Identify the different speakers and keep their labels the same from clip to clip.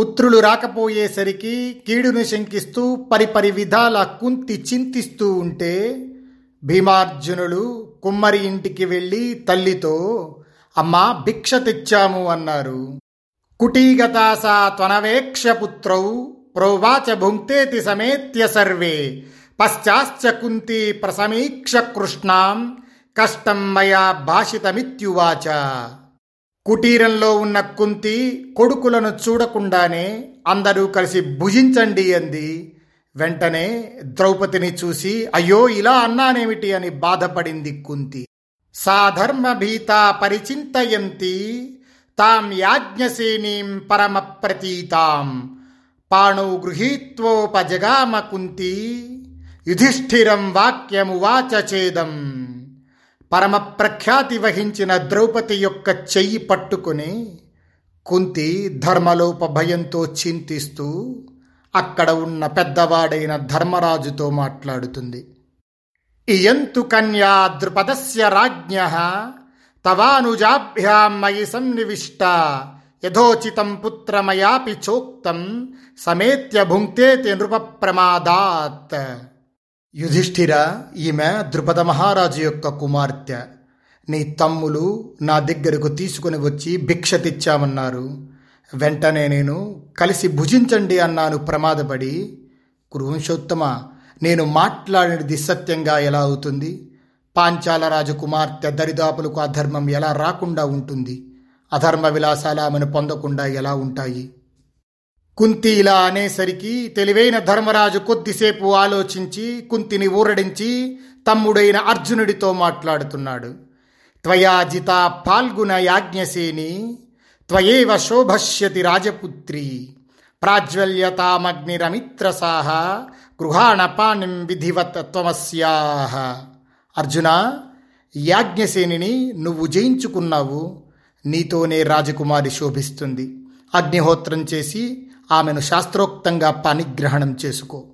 Speaker 1: పుత్రులు రాకపోయేసరికి కీడును శంకిస్తూ పరిపరి విధాల కుంతి చింతిస్తూ ఉంటే భీమార్జునులు కుమ్మరి ఇంటికి వెళ్ళి తల్లితో అమ్మా భిక్ష తెచ్చాము అన్నారు. కుటీగతాసా త్వనవేక్ష పుత్రౌ ప్రోవాచ భుంక్తేతి సమేత్య సర్వే పశ్చాశ్చ కుంతి ప్రసమీక్ష కృష్ణాం కష్టం మయా భాషితమిత్యువాచ. కుటీరంలో ఉన్న కుంతి కొడుకులను చూడకుండానే అందరూ కలిసి భుజించండి అంది. వెంటనే ద్రౌపదిని చూసి అయ్యో ఇలా అన్నానేమిటి? అని బాధపడింది కుంతి. సాధర్మభీత పరిచింతయంతి తాం యాజ్ఞసేనీం పరమ ప్రతీతాం పాణౌ గృహీత్వోపజగామ కుంతి యుధిష్ఠిరం వాక్యమువాచ చేదం పరమ ప్రఖ్యాతి వహించిన ద్రౌపది యొక్క చెయ్యి పట్టుకుని కుంతి ధర్మలోప భయంతో చింతిస్తూ అక్కడ ఉన్న పెద్దవాడైన ధర్మరాజుతో మాట్లాడుతుంది. ఇయంతు కన్యా ద్రుపదస్య రాజ్ఞ తవానుజాభ్యాం మయి సన్నివిష్ట యథోచితం పుత్రమయాపి చోక్తం సమేత్య భుంక్తేతి నృప ప్రమాదాత్ యుధిష్ఠిర ఈమె ద్రుపద మహారాజు యొక్క కుమార్తె. నీ తమ్ములు నా దగ్గరకు తీసుకుని వచ్చి భిక్ష తెచ్చామన్నారు. వెంటనే నేను కలిసి భుజించండి అన్నాను ప్రమాదపడి. కురువంశోత్తమ నేను మాట్లాడినది సత్యంగా ఎలా అవుతుంది? పాంచాల రాజు కుమార్తె దరిదాపులకు అధర్మం ఎలా రాకుండా ఉంటుంది? అధర్మ విలాసాలు ఆమెను పొందకుండా ఎలా ఉంటాయి? కుంతి ఇలా అనేసరికి తెలివైన ధర్మరాజు కొద్దిసేపు ఆలోచించి కుంతిని ఊరడించి తమ్ముడైన అర్జునుడితో మాట్లాడుతున్నాడు. త్వయాజిత పాల్గుణ యాజ్ఞసేని త్వయేవ శోభష్యతి రాజపుత్రి ప్రాజ్వల్యతామగ్నిరమిత్రసాహ గృహాణ పాణిం విధివత్ త్వమస్యాహ. అర్జున యాజ్ఞసేనిని నువ్వు జయించుకున్నావు నీతోనే రాజకుమారి శోభిస్తుంది. అగ్నిహోత్రం చేసి ఆమెను శాస్త్రోక్తంగా పనిగ్రహణం చేసుకో.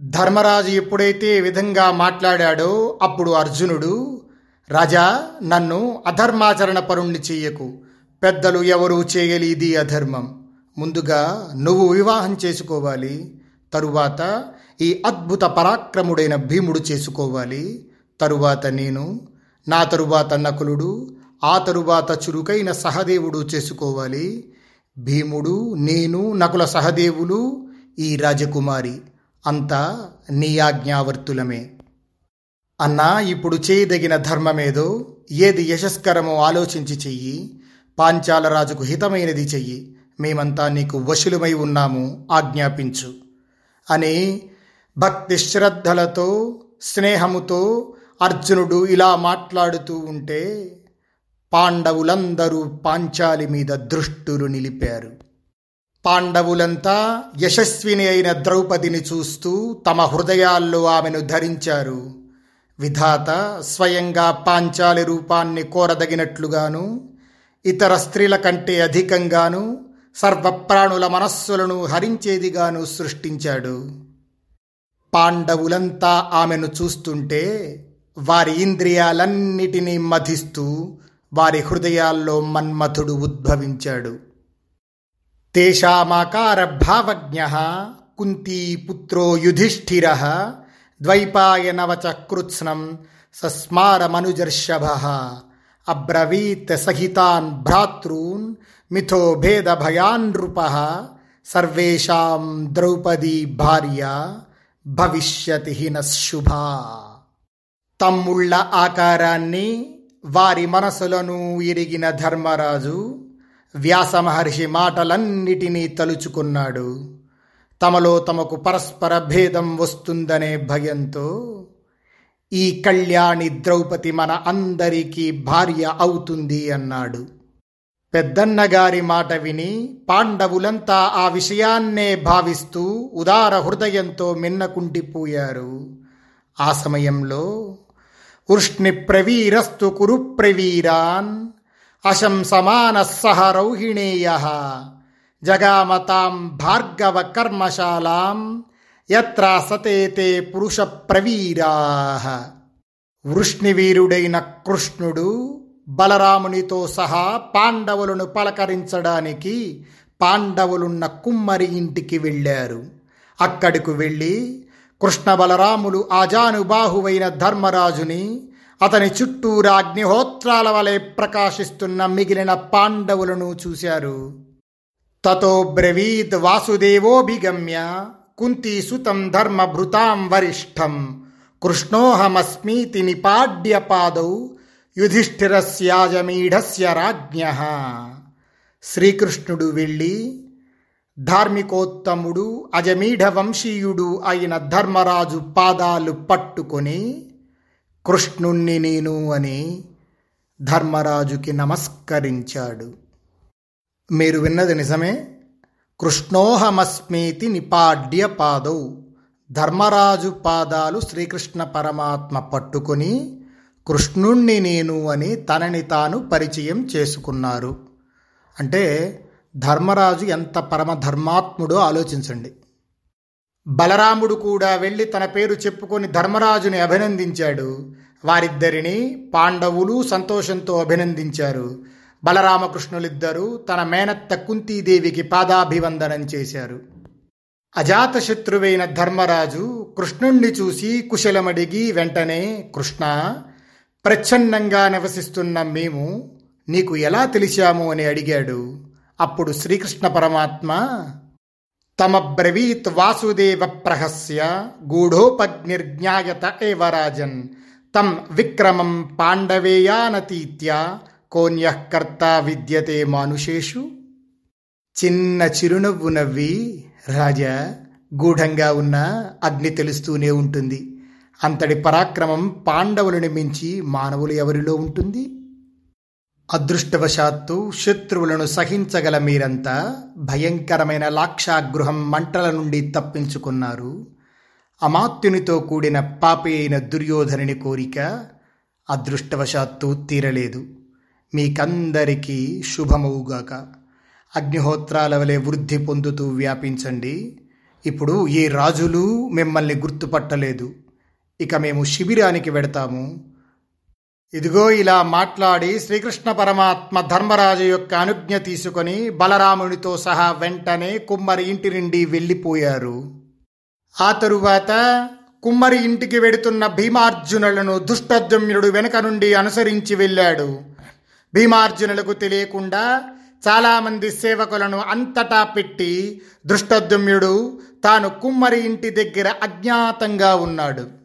Speaker 1: ధర్మరాజు ఎప్పుడైతే ఈ విధంగా మాట్లాడాడో అప్పుడు అర్జునుడు రాజా నన్ను అధర్మాచరణ పరుణ్ణి చెయ్యకు పెద్దలు ఎవరూ ఇది అధర్మం. ముందుగా నువ్వు వివాహం చేసుకోవాలి. తరువాత ఈ అద్భుత పరాక్రముడైన భీముడు చేసుకోవాలి. తరువాత నేను నా తరువాత నకులుడు ఆ తరువాత చురుకైన సహదేవుడు చేసుకోవాలి. భీముడు నేను నకుల సహదేవులు ఈ రాజకుమారి అంతా నీ ఆజ్ఞావర్తులమే. అన్నా ఇప్పుడు చేయదగిన ధర్మమేదో ఏది యశస్కరమో ఆలోచించి చెయ్యి పాంచాల రాజుకు హితమైనది చెయ్యి మేమంతా నీకు వశులమై ఉన్నాము ఆజ్ఞాపించు. అని భక్తి శ్రద్ధలతో స్నేహముతో అర్జునుడు ఇలా మాట్లాడుతూ ఉంటే పాండవులందరూ పాంచాలి మీద దృష్టులు నిలిపారు. పాండవులంతా యశస్విని అయిన ద్రౌపదిని చూస్తూ తమ హృదయాల్లో ఆమెను ధరించారు. విధాత స్వయంగా పాంచాలి రూపాన్ని కోరదగినట్లుగాను ఇతర స్త్రీల కంటే అధికంగాను సర్వప్రాణుల మనస్సులను హరించేదిగాను సృష్టించాడు. పాండవులంతా ఆమెను చూస్తుంటే వారి ఇంద్రియాలన్నిటినీ మధిస్తూ వారి హృదయాల్లో మన్మథుడు ఉద్భవించాడు. తేషామాకార భావజ్ఞ కుంతీపుత్రో యుధిష్ఠిర ద్వైపాయనవచకృత్స్నం సస్మారమనుజర్షభ అబ్రవీత్ సహితాన్ భ్రాతృన్ మిథో భేదభయాన్ృప సర్వేషాం ద్రౌపదీ భార్య భవిష్యతి శుభా. తమ్ముళ్ళ ఆకారాన్ని వారి మనసులను ఇరిగిన ధర్మరాజు వ్యాస మహర్షి మాటలన్నిటినీ తలుచుకున్నాడు. తమలో తమకు పరస్పర భేదం వస్తుందనే భయంతో ఈ కళ్యాణి ద్రౌపది మన అందరికీ భార్య అవుతుంది అన్నాడు. పెద్దన్నగారి మాట విని పాండవులంతా ఆ విషయాన్నే భావిస్తూ ఉదార హృదయంతో మిన్నకుంటిపోయారు. ఆ సమయంలో ఉష్ణి ప్రవీరస్తు కురు ప్రవీరాన్ అశంసమాన సహ రౌహిణేయ జగామతాం భార్గవ కర్మశాలాం ఎత్ర సతేతే పురుష ప్రవీరా వృష్ణివీరుడైన కృష్ణుడు బలరామునితో సహా పాండవులను పలకరించడానికి పాండవులున్న కుమ్మరి ఇంటికి వెళ్ళారు. అక్కడికి వెళ్ళి కృష్ణ బలరాములు ఆజానుబాహువైన ధర్మరాజుని అతని చుట్టూరా అగ్నిహోత్రాల వలె ప్రకాశిస్తున్న మిగిలిన పాండవులను చూశారు. తతో బ్రవీద్ వాసుదేవోభిగమ్య కుంతీసుతం ధర్మభృతాం వరిష్టం కృష్ణోహమస్మీతి నిపాడ్య పాదౌ యుధిష్ఠిరస్యాజమీఢస్య రాజ్ఞ. శ్రీకృష్ణుడు వెళ్ళి ధార్మికోత్తముడు అజమీఢ వంశీయుడు అయిన ధర్మరాజు పాదాలు పట్టుకొని కృష్ణుణ్ణి నేను అని ధర్మరాజుకి నమస్కరించాడు. మీరు విన్నది నిజమే. కృష్ణోహమస్మేతి నిపాడ్య పాదౌ ధర్మరాజు పాదాలు శ్రీకృష్ణ పరమాత్మ పట్టుకొని కృష్ణుణ్ణి నేను అని తనని తాను పరిచయం చేసుకున్నారు. అంటే ధర్మరాజు ఎంత పరమధర్మాత్ముడో ఆలోచించండి. బలరాముడు కూడా వెళ్ళి తన పేరు చెప్పుకొని ధర్మరాజుని అభినందించాడు. వారిద్దరిని పాండవులు సంతోషంతో అభినందించారు. బలరామకృష్ణులిద్దరూ తన మేనత్త కుంతీదేవికి పాదాభివందనం చేశారు. అజాతశత్రువైన ధర్మరాజు కృష్ణుణ్ణి చూసి కుశలమడిగి వెంటనే కృష్ణ ప్రచ్ఛన్నంగా నివసిస్తున్న మేము నీకు ఎలా తెలిసాము అని అడిగాడు. అప్పుడు శ్రీకృష్ణ పరమాత్మ తమబ్రవీత్ వాసుదేవ ప్రహస్య గూఢోపజ్ఞాయత ఏవ రాజన్. తం విక్రమం పాండవేయానతీత్య కోన్యకర్త విద్యతే మానుషేషు. చిన్న చిరునవ్వు నవ్వి రాజా గూఢంగా ఉన్న అగ్ని తెలుస్తూనే ఉంటుంది. అంతటి పరాక్రమం పాండవులను మించి మానవులు ఎవరిలో ఉంటుంది? అదృష్టవశాత్తు శత్రువులను సహించగల మీరంతా భయంకరమైన లాక్షాగృహం మంటల నుండి తప్పించుకున్నారు. అమాత్యునితో కూడిన పాపి అయిన దుర్యోధనుని కోరిక అదృష్టవశాత్తు తీరలేదు. మీకందరికీ శుభమవుగాక. అగ్నిహోత్రాల వలె వృద్ధి పొందుతూ వ్యాపించండి. ఇప్పుడు ఏ రాజులు మిమ్మల్ని గుర్తుపట్టలేదు. ఇక మేము శిబిరానికి వెడతాము. ఇదిగో ఇలా మాట్లాడి శ్రీకృష్ణ పరమాత్మ ధర్మరాజు యొక్క అనుజ్ఞ తీసుకొని బలరామునితో సహా వెంటనే కుమ్మరి ఇంటి నుండి వెళ్ళిపోయారు. ఆ తరువాత కుమ్మరి ఇంటికి వెడుతున్న భీమార్జునులను దుష్టద్యుమ్నుడు వెనుక నుండి అనుసరించి వెళ్ళాడు. భీమార్జునులకు తెలియకుండా చాలామంది సేవకులను అంతటా పెట్టి దృష్టద్యుమ్యుడు తాను కుమ్మరి ఇంటి దగ్గర అజ్ఞాతంగా ఉన్నాడు.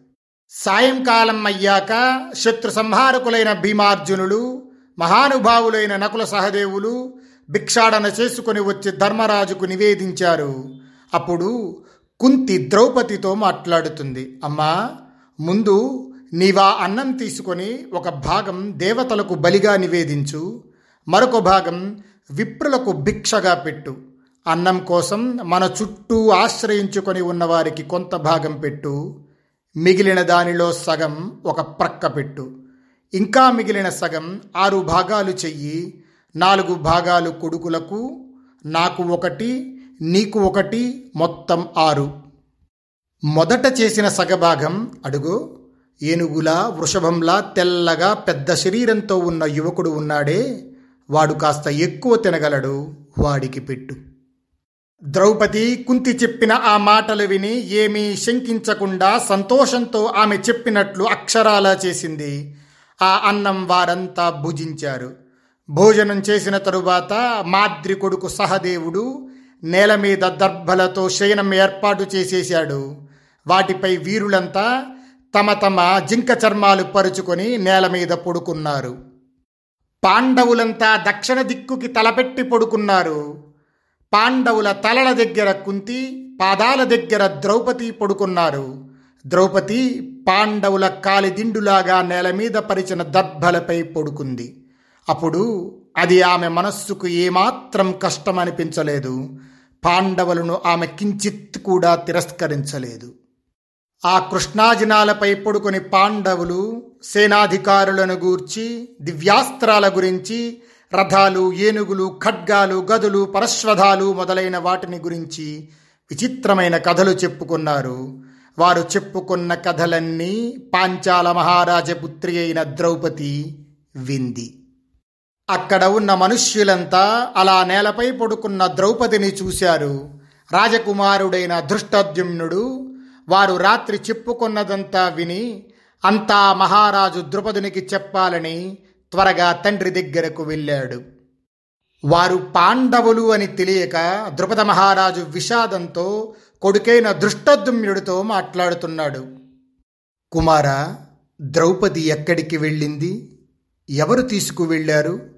Speaker 1: సాయంకాలం అయ్యాక శత్రు సంహారకులైన భీమార్జునులు మహానుభావులైన నకుల సహదేవులు భిక్షాడన చేసుకుని వచ్చి ధర్మరాజుకు నివేదించారు. అప్పుడు కుంతి ద్రౌపదితో మాట్లాడుతుంది. అమ్మా ముందు నీవా అన్నం తీసుకొని ఒక భాగం దేవతలకు బలిగా నివేదించు మరొక భాగం విప్రులకు భిక్షగా పెట్టు. అన్నం కోసం మన చుట్టూ ఆశ్రయించుకొని ఉన్నవారికి కొంత భాగం పెట్టు. మిగిలిన దానిలో సగం ఒక ప్రక్క పెట్టు. ఇంకా మిగిలిన సగం ఆరు భాగాలు చెయ్యి. నాలుగు భాగాలు కొడుకులకు నాకు ఒకటి నీకు ఒకటి మొత్తం ఆరు. మొదట చేసిన సగభాగం అడుగు. ఏనుగులా వృషభంలా తెల్లగా పెద్ద శరీరంతో ఉన్న యువకుడు ఉన్నాడే. వాడు కాస్త ఎక్కువ తినగలడు. వాడికి పెట్టు. ద్రౌపది కుంతి చెప్పిన ఆ మాటలు విని ఏమీ శంకించకుండా సంతోషంతో ఆమె చెప్పినట్లు అక్షరాలా చేసింది. ఆ అన్నం వారంతా భుజించారు. భోజనం చేసిన తరువాత మాద్రి కొడుకు సహదేవుడు నేల మీద దర్భలతో శయనం ఏర్పాటు చేసేశాడు. వాటిపై వీరులంతా తమ తమ జింక చర్మాలు పరుచుకొని నేల మీద పడుకున్నారు. పాండవులంతా దక్షిణ దిక్కుకి తలపెట్టి పడుకున్నారు. పాండవుల తలల దగ్గర కుంతి పాదాల దగ్గర ద్రౌపది పడుకున్నారు. ద్రౌపది పాండవుల కాలిదిండులాగా నేల మీద పరిచిన దర్భలపై పడుకుంది. అప్పుడు అది ఆమె మనస్సుకు ఏమాత్రం కష్టం అనిపించలేదు పాండవులను ఆమె కించిత్ కూడా తిరస్కరించలేదు. ఆ కృష్ణాజినాలపై పడుకుని పాండవులు సేనాధికారులను గూర్చి దివ్యాస్త్రాల గురించి రథాలు ఏనుగులు ఖడ్గాలు గదులు పరశ్వధాలు మొదలైన వాటిని గురించి విచిత్రమైన కథలు చెప్పుకున్నారు. వారు చెప్పుకున్న కథలన్నీ పాంచాల మహారాజపుత్రి అయిన ద్రౌపది వింది. అక్కడ ఉన్న మనుష్యులంతా అలా నేలపై పడుకున్న ద్రౌపదిని చూశారు. రాజకుమారుడైన ధృష్టద్యుమ్నుడు వారు రాత్రి చెప్పుకున్నదంతా విని అంతా మహారాజు ద్రుపదునికి చెప్పాలని త్వరగా తండ్రి దగ్గరకు వెళ్ళాడు. వారు పాండవులు అని తెలియక ద్రుపద మహారాజు విషాదంతో కొడుకైన దృష్టద్యుమ్నుడితో మాట్లాడుతున్నాడు. కుమార ద్రౌపది ఎక్కడికి వెళ్ళింది? ఎవరు తీసుకువెళ్ళారు?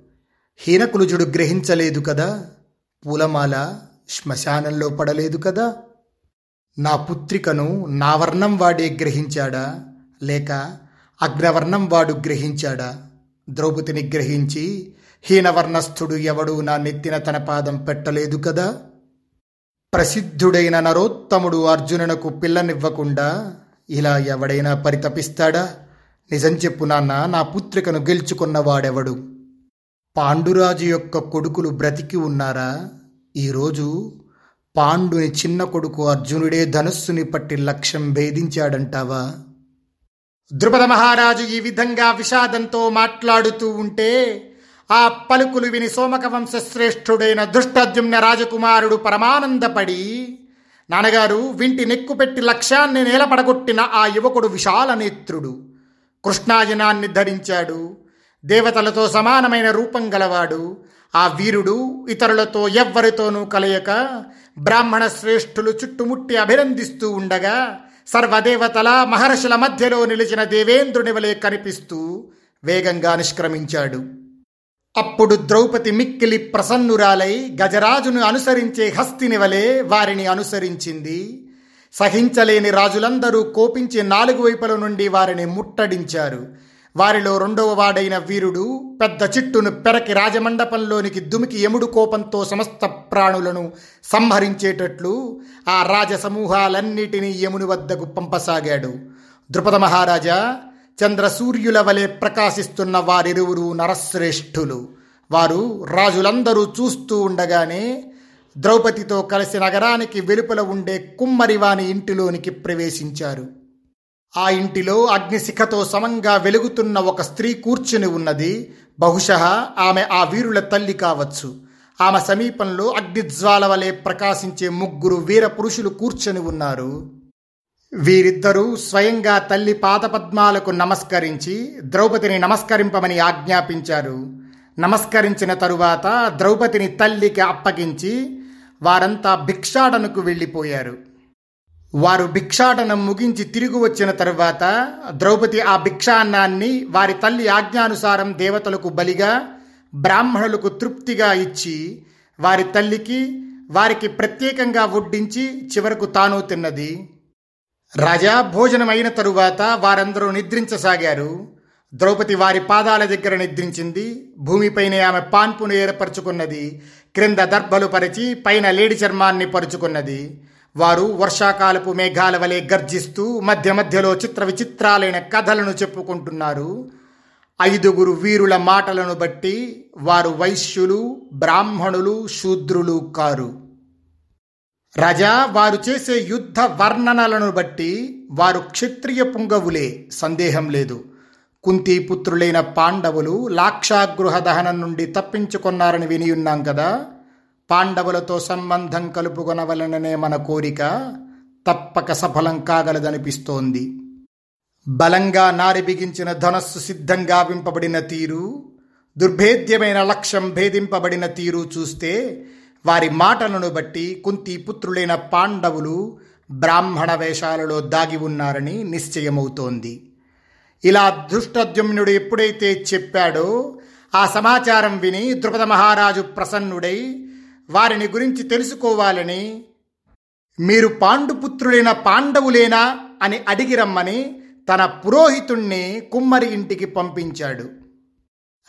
Speaker 1: హీనకులుజుడు గ్రహించలేదు కదా? పూలమాల శ్మశానంలో పడలేదు కదా? నా పుత్రికను నా వర్ణం వాడే గ్రహించాడా? లేక అగ్రవర్ణం వాడు గ్రహించాడా? ద్రౌపదిని గ్రహించి హీనవర్ణస్థుడు ఎవడూ నా నెత్తిన తన పాదం పెట్టలేదు కదా? ప్రసిద్ధుడైన నరోత్తముడు అర్జునునకు పిల్లనివ్వకుండా ఇలా ఎవడైనా పరితపిస్తాడా? నిజం చెప్పు నాన్న నా పుత్రికను గెలుచుకున్నవాడెవడు? పాండురాజు యొక్క కొడుకులు బ్రతికి ఉన్నారా? ఈరోజు పాండుని చిన్న కొడుకు అర్జునుడే ధనుస్సుని పట్టి లక్ష్యం భేదించాడంటావా? ద్రుపద మహారాజు ఈ విధంగా విషాదంతో మాట్లాడుతూ ఉంటే ఆ పలుకులు విని సోమక వంశశ్రేష్ఠుడైన దుష్టద్యుమ్న రాజకుమారుడు పరమానందపడి నాన్నగారు వింటి నెక్కుపెట్టి లక్ష్యాన్ని నేలపడగొట్టిన ఆ యువకుడు విశాల నేత్రుడు. కృష్ణాజనాన్ని ధరించాడు. దేవతలతో సమానమైన రూపం గలవాడు. ఆ వీరుడు ఇతరులతో ఎవ్వరితోనూ కలయక బ్రాహ్మణ శ్రేష్ఠులు చుట్టుముట్టి అభినందిస్తూ ఉండగా సర్వదేవతల మహర్షుల మధ్యలో నిలిచిన దేవేంద్రుని వలె కనిపిస్తూ వేగంగా నిష్క్రమించాడు. అప్పుడు ద్రౌపది మిక్కిలి ప్రసన్నురాలై గజరాజును అనుసరించే హస్తిని వలె వారిని అనుసరించింది. సహించలేని రాజులందరూ కోపించి నాలుగు వైపుల నుండి వారిని ముట్టడించారు. వారిలో రెండవ వాడైన వీరుడు పెద్ద చిట్టును పెరకి రాజమండపంలోనికి దుమికి యముడు కోపంతో సమస్త ప్రాణులను సంహరించేటట్లు ఆ రాజసమూహాలన్నిటినీ యముని వద్దకు పంపసాగాడు. ద్రుపద మహారాజా చంద్రసూర్యుల వలె ప్రకాశిస్తున్న వారిరువురు నరశ్రేష్ఠులు. వారు రాజులందరూ చూస్తూ ఉండగానే ద్రౌపదితో కలిసి నగరానికి వెలుపల ఉండే కుమ్మరివాని ఇంటిలోనికి ప్రవేశించారు. ఆ ఇంటిలో అగ్నిశిఖతో సమంగా వెలుగుతున్న ఒక స్త్రీ కూర్చుని ఉన్నది. బహుశ ఆమె ఆ వీరుల తల్లి కావచ్చు. ఆమె సమీపంలో అగ్నిజ్వాల వలె ప్రకాశించే ముగ్గురు వీర పురుషులు కూర్చొని ఉన్నారు. వీరిద్దరూ స్వయంగా తల్లి పాదపద్మాలకు నమస్కరించి ద్రౌపదిని నమస్కరింపమని ఆజ్ఞాపించారు. నమస్కరించిన తరువాత ద్రౌపదిని తల్లికి అప్పగించి వారంతా భిక్షాటనకు వెళ్ళిపోయారు. వారు భిక్షాటనం ముగించి తిరిగి వచ్చిన తరువాత ద్రౌపది ఆ భిక్షాన్నాన్ని వారి తల్లి ఆజ్ఞానుసారం దేవతలకు బలిగా బ్రాహ్మణులకు తృప్తిగా ఇచ్చి వారి తల్లికి వారికి ప్రత్యేకంగా వడ్డించి చివరకు తాను తిన్నది. రాజా భోజనం అయిన తరువాత వారందరూ నిద్రించసాగారు. ద్రౌపది వారి పాదాల దగ్గర నిద్రించింది. భూమిపైనే ఆమె పాన్పును ఏర్పరచుకున్నది. క్రింద దర్భలు పరిచి పైన లేడి చర్మాన్ని పరుచుకున్నది. వారు వర్షాకాలపు మేఘాల వలె గర్జిస్తూ మధ్య మధ్యలో చిత్ర విచిత్రాలైన కథలను చెప్పుకుంటున్నారు. ఐదుగురు వీరుల మాటలను బట్టి వారు వైశ్యులు బ్రాహ్మణులు శూద్రులు కారు. రజా వారు చేసే యుద్ధ వర్ణనలను బట్టి వారు క్షత్రియ పుంగవులే సందేహం లేదు. కుంతీపుత్రులైన పాండవులు లాక్షాగృహ దహనం నుండి తప్పించుకున్నారని వినియున్నాం కదా. పాండవులతో సంబంధం కలుపుకొనవలననే మన కోరిక తప్పక సఫలం కాగలదనిపిస్తోంది. బలంగా నారి బిగించిన ధనస్సు సిద్ధంగా వింపబడిన తీరు దుర్భేద్యమైన లక్ష్యం భేదింపబడిన తీరు చూస్తే వారి మాటలను బట్టి కుంతి పుత్రులైన పాండవులు బ్రాహ్మణ వేషాలలో దాగి ఉన్నారని నిశ్చయమవుతోంది. ఇలా దుష్టద్యుమ్నుడు ఎప్పుడైతే చెప్పాడో ఆ సమాచారం విని ద్రుపద మహారాజు ప్రసన్నుడై వారిని గురించి తెలుసుకోవాలని మీరు పాండుపుత్రులైన పాండవులేనా అని అడిగి రమ్మని తన పురోహితుణ్ణి కుమ్మరి ఇంటికి పంపించాడు.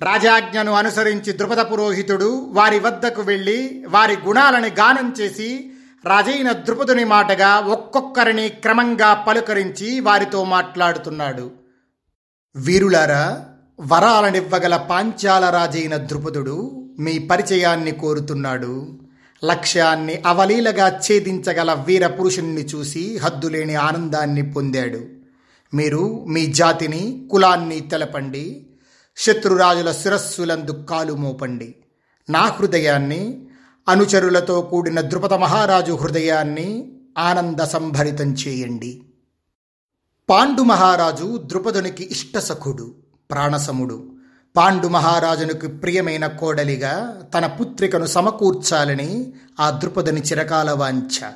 Speaker 1: రాజాజ్ఞను అనుసరించి ద్రుపద పురోహితుడు వారి వద్దకు వెళ్ళి వారి గుణాలని గానం చేసి రాజైన ద్రుపదుని మాటగా ఒక్కొక్కరిని క్రమంగా పలుకరించి వారితో మాట్లాడుతున్నాడు. వీరులారా వరాలనివ్వగల పాంచాల రాజైన ద్రుపదుడు మీ పరిచయాన్ని కోరుతున్నాడు. లక్ష్యాన్ని అవలీలగా ఛేదించగల వీర పురుషుణ్ణి చూసి హద్దులేని ఆనందాన్ని పొందాడు. మీరు మీ జాతిని కులాన్ని తెలపండి. శత్రురాజుల శిరస్సులందు కాలు మోపండి. నా హృదయాన్ని అనుచరులతో కూడిన ద్రుపద మహారాజు హృదయాన్ని ఆనంద సంభరితం చేయండి. పాండు మహారాజు ద్రుపదునికి ఇష్టసఖుడు ప్రాణసముడు. పాండు మహారాజునికి ప్రియమైన కోడలిగా తన పుత్రికను సమకూర్చాలని ఆ ద్రుపదుని చిరకాల వాంఛ.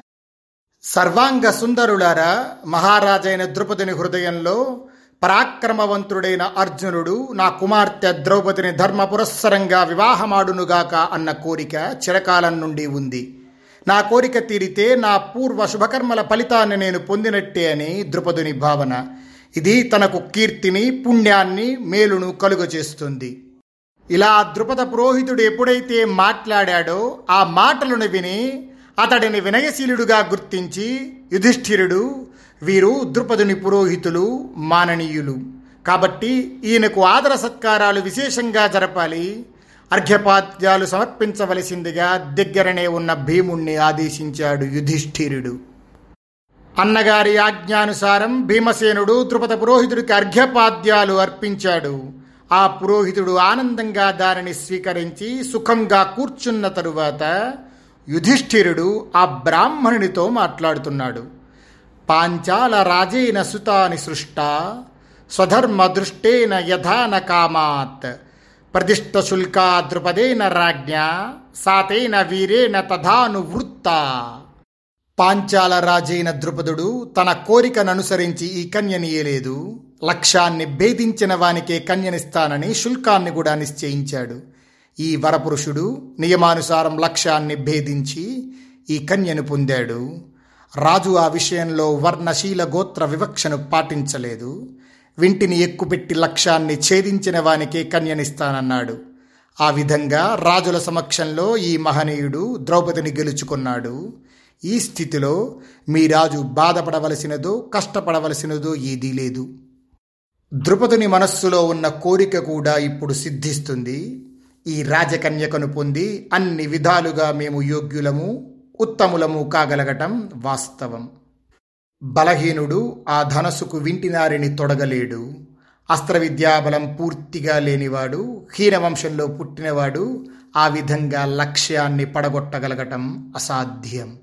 Speaker 1: సర్వాంగ సుందరులారా మహారాజైన ద్రుపదుని హృదయంలో పరాక్రమవంతుడైన అర్జునుడు నా కుమార్తె ద్రౌపదిని ధర్మ పురస్సరంగా వివాహమాడునుగాక అన్న కోరిక చిరకాలం నుండి ఉంది. నా కోరిక తీరితే నా పూర్వ శుభకర్మల ఫలితాన్ని నేను పొందినట్టే అని ద్రుపదుని భావన. ఇది తనకు కీర్తిని పుణ్యాన్ని మేలును కలుగచేస్తుంది ఇలా ద్రుపద పురోహితుడు ఎప్పుడైతే మాట్లాడాడో ఆ మాటలను విని అతడిని వినయశీలుడుగా గుర్తించి యుధిష్ఠిరుడు వీరు ద్రుపదుని పురోహితులు మాననీయులు. కాబట్టి ఈయనకు ఆదర సత్కారాలు విశేషంగా జరపాలి. అర్ఘ్యపాద్యాలు సమర్పించవలసిందిగా దగ్గరనే ఉన్న భీముణ్ణి ఆదేశించాడు యుధిష్ఠిరుడు. అన్నగారి ఆజ్ఞానుసారం భీమసేనుడు ద్రుపద పురోహితుడికి అర్ఘ్యపాద్యాలు అర్పించాడు. ఆ పురోహితుడు ఆనందంగా దానిని స్వీకరించి సుఖంగా కూర్చున్న తరువాత యుధిష్ఠిరుడు ఆ బ్రాహ్మణునితో మాట్లాడుతున్నాడు. పాంచాల రాజేన సుతాని సృష్ట స్వధర్మ దృష్టేన యథాన కామాత్ ప్రతిష్ట శుల్కా ద్రుపదేన రాజ్ఞ సాతేన వీరేణ తథానువృత్త. పాంచాల రాజైన ద్రుపదుడు తన కోరికననుసరించి ఈ కన్యనియలేదు లక్ష్యాన్ని భేదించిన వానికే కన్యనిస్తానని శుల్కాన్ని కూడా నిశ్చయించాడు. ఈ వరపురుషుడు నియమానుసారం లక్ష్యాన్ని భేదించి ఈ కన్యను పొందాడు. రాజు ఆ విషయంలో వర్ణశీల గోత్ర వివక్షను పాటించలేదు. వింటిని ఎక్కుపెట్టి లక్ష్యాన్ని ఛేదించిన వానికే కన్యనిస్తానన్నాడు. ఆ విధంగా రాజుల సమక్షంలో ఈ మహనీయుడు ద్రౌపదిని గెలుచుకున్నాడు. ఈ స్థితిలో మీ రాజు బాధపడవలసినదో కష్టపడవలసినదో ఏదీ లేదు. ద్రుపదుని మనస్సులో ఉన్న కోరిక కూడా ఇప్పుడు సిద్ధిస్తుంది. ఈ రాజకన్యకను పొంది అన్ని విధాలుగా మేము యోగ్యులము ఉత్తములము కాగలగటం వాస్తవం. బలహీనుడు ఆ ధనస్సుకు వింటినారిని తొడగలేడు. అస్త్రవిద్యాబలం పూర్తిగా లేనివాడు హీనవంశంలో పుట్టినవాడు ఆ విధంగా లక్ష్యాన్ని పడగొట్టగలగటం అసాధ్యం.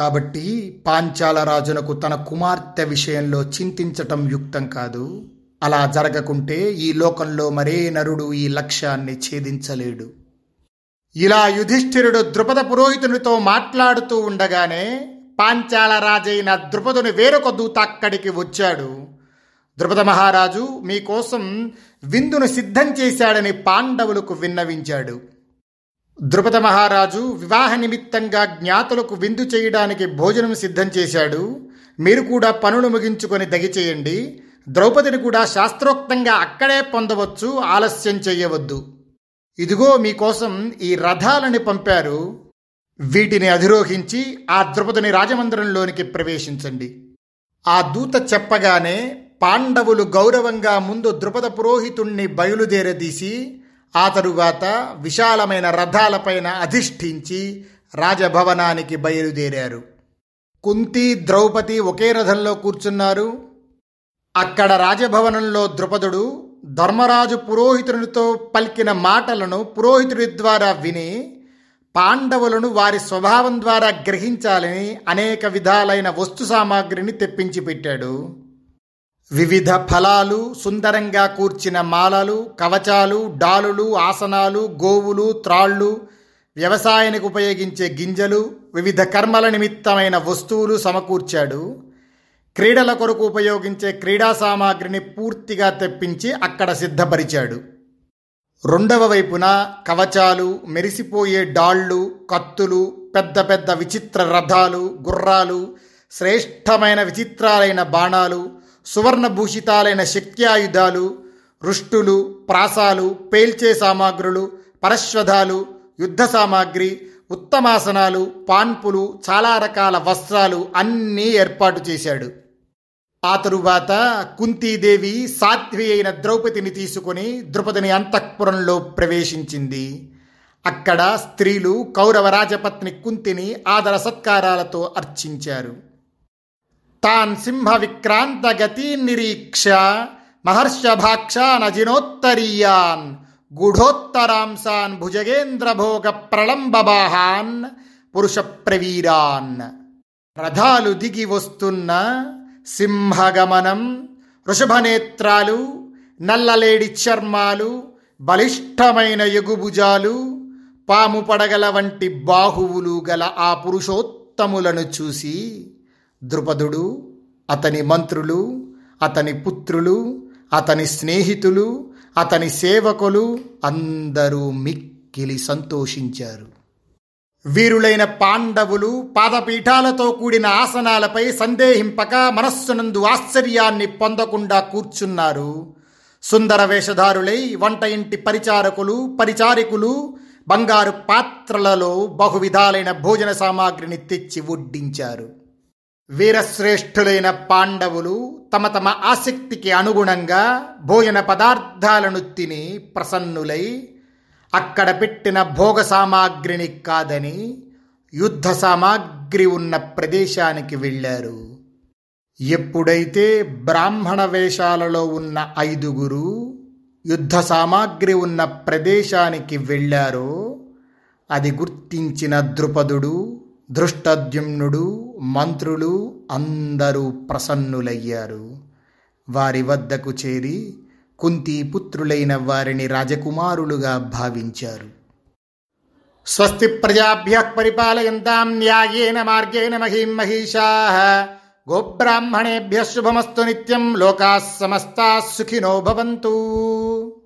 Speaker 1: కాబట్టి పాంచాల రాజునకు తన కుమార్తె విషయంలో చింతించటం యుక్తం కాదు. అలా జరగకుంటే ఈ లోకంలో మరే నరుడు ఈ లక్ష్యాన్ని ఛేదించలేడు. ఇలా యుధిష్ఠిరుడు ద్రుపద పురోహితునితో మాట్లాడుతూ ఉండగానే పాంచాల రాజైన ద్రుపదుని వేరొక దూత అక్కడికి వచ్చాడు. ద్రుపద మహారాజు మీకోసం విందును సిద్ధం చేశాడని పాండవులకు విన్నవించాడు. ద్రుపద మహారాజు వివాహ నిమిత్తంగా జ్ఞాతులకు విందు చేయడానికి భోజనం సిద్ధం చేశాడు. మీరు కూడా పనులు ముగించుకొని దగిచేయండి ద్రౌపదిని కూడా శాస్త్రోక్తంగా అక్కడే పొందవచ్చు. ఆలస్యం చేయవద్దు. ఇదిగో మీకోసం ఈ రథాలని పంపారు. వీటిని అధిరోహించి ఆ ద్రుపదిని రాజమందిరంలోనికి ప్రవేశించండి. ఆ దూత చెప్పగానే పాండవులు గౌరవంగా ముందు ద్రుపద పురోహితుణ్ణి బయలుదేరదీసి ఆ తరువాత విశాలమైన రథాలపైన అధిష్ఠించి రాజభవనానికి బయలుదేరారు. కుంతి ద్రౌపది ఒకే రథంలో కూర్చున్నారు. అక్కడ రాజభవనంలో ద్రుపదుడు ధర్మరాజు పురోహితునితో పలికిన మాటలను పురోహితుడి ద్వారా విని పాండవులను వారి స్వభావం ద్వారా గ్రహించాలని అనేక విధాలైన వస్తు సామాగ్రిని తెప్పించి పెట్టాడు. వివిధ ఫలాలు సుందరంగా కూర్చిన మాలలు కవచాలు డాలులు ఆసనాలు గోవులు త్రాళ్ళు వ్యవసాయానికి ఉపయోగించే గింజలు వివిధ కర్మల నిమిత్తమైన వస్తువులు సమకూర్చాడు. క్రీడల కొరకు ఉపయోగించే క్రీడా సామాగ్రిని పూర్తిగా తెప్పించి అక్కడ సిద్ధపరిచాడు. రెండవ వైపున కవచాలు మెరిసిపోయే డాళ్ళు కత్తులు పెద్ద పెద్ద విచిత్ర రథాలు గుర్రాలు శ్రేష్టమైన విచిత్రాలైన బాణాలు సువర్ణభూషితాలైన శక్త్యాయుధాలు రుష్టులు ప్రాసాలు పేల్చే సామాగ్రులు పరశ్వధాలు యుద్ధ సామాగ్రి ఉత్తమాసనాలు పాన్పులు చాలా రకాల వస్త్రాలు అన్నీ ఏర్పాటు చేశాడు. ఆ తరువాత కుంతీదేవి సాధ్వి అయిన ద్రౌపదిని తీసుకుని ద్రుపదిని అంతఃపురంలో ప్రవేశించింది. అక్కడ స్త్రీలు కౌరవ రాజపత్ని కుంతిని ఆదర సత్కారాలతో అర్చించారు. తాన్ సింహ విక్రాంత గతి నిరీక్ష మహర్షభాక్షానజినోత్తరీయాన్ గూఢోత్తరాంశాన్ భుజగేంద్రభోగ ప్రళంబబాహాన్ పురుష ప్రవీరాన్ రథాలు దిగి వస్తున్న సింహగమనం వృషభనేత్రాలు నల్లలేడి చర్మాలు బలిష్టమైన ఎగుభుజాలు పాము పడగల వంటి బాహువులు గల ఆ పురుషోత్తములను చూసి ద్రుపదుడు అతని మంత్రులు అతని పుత్రులు అతని స్నేహితులు అతని సేవకులు అందరూ మిక్కిలి సంతోషించారు. వీరులైన పాండవులు పాదపీఠాలతో కూడిన ఆసనాలపై సందేహింపక మనస్సునందు ఆశ్చర్యాన్ని పొందకుండా కూర్చున్నారు. సుందర వేషధారులై వంట ఇంటి పరిచారకులు పరిచారికులు బంగారు పాత్రలలో బహువిధాలైన భోజన సామాగ్రిని తెచ్చి వడ్డించారు. వీరశ్రేష్ఠులైన పాండవులు తమ తమ ఆసక్తికి అనుగుణంగా భోజన పదార్థాలను తిని ప్రసన్నులై అక్కడ పెట్టిన భోగ సామాగ్రిని కాదని యుద్ధ సామాగ్రి ఉన్న ప్రదేశానికి వెళ్ళారు. ఎప్పుడైతే బ్రాహ్మణ వేషాలలో ఉన్న ఐదుగురు యుద్ధ సామాగ్రి ఉన్న ప్రదేశానికి వెళ్ళారో అది గుర్తించిన ద్రుపదుడు దృష్టద్యుమ్నుడు మంత్రులు అందరూ ప్రసన్నులయ్యారు. వారి వద్దకు చేరి కుంతి పుత్రులైన వారిని రాజకుమారులుగా భావించారు. స్వస్తి ప్రజాభ్య పరిపాలయంతాం న్యాయేన మార్గేణ మహీం మహిషా. గోబ్రాహ్మణేభ్య శుభమస్తు నిత్యం లోకా సమస్తా సుఖినో భవంతు.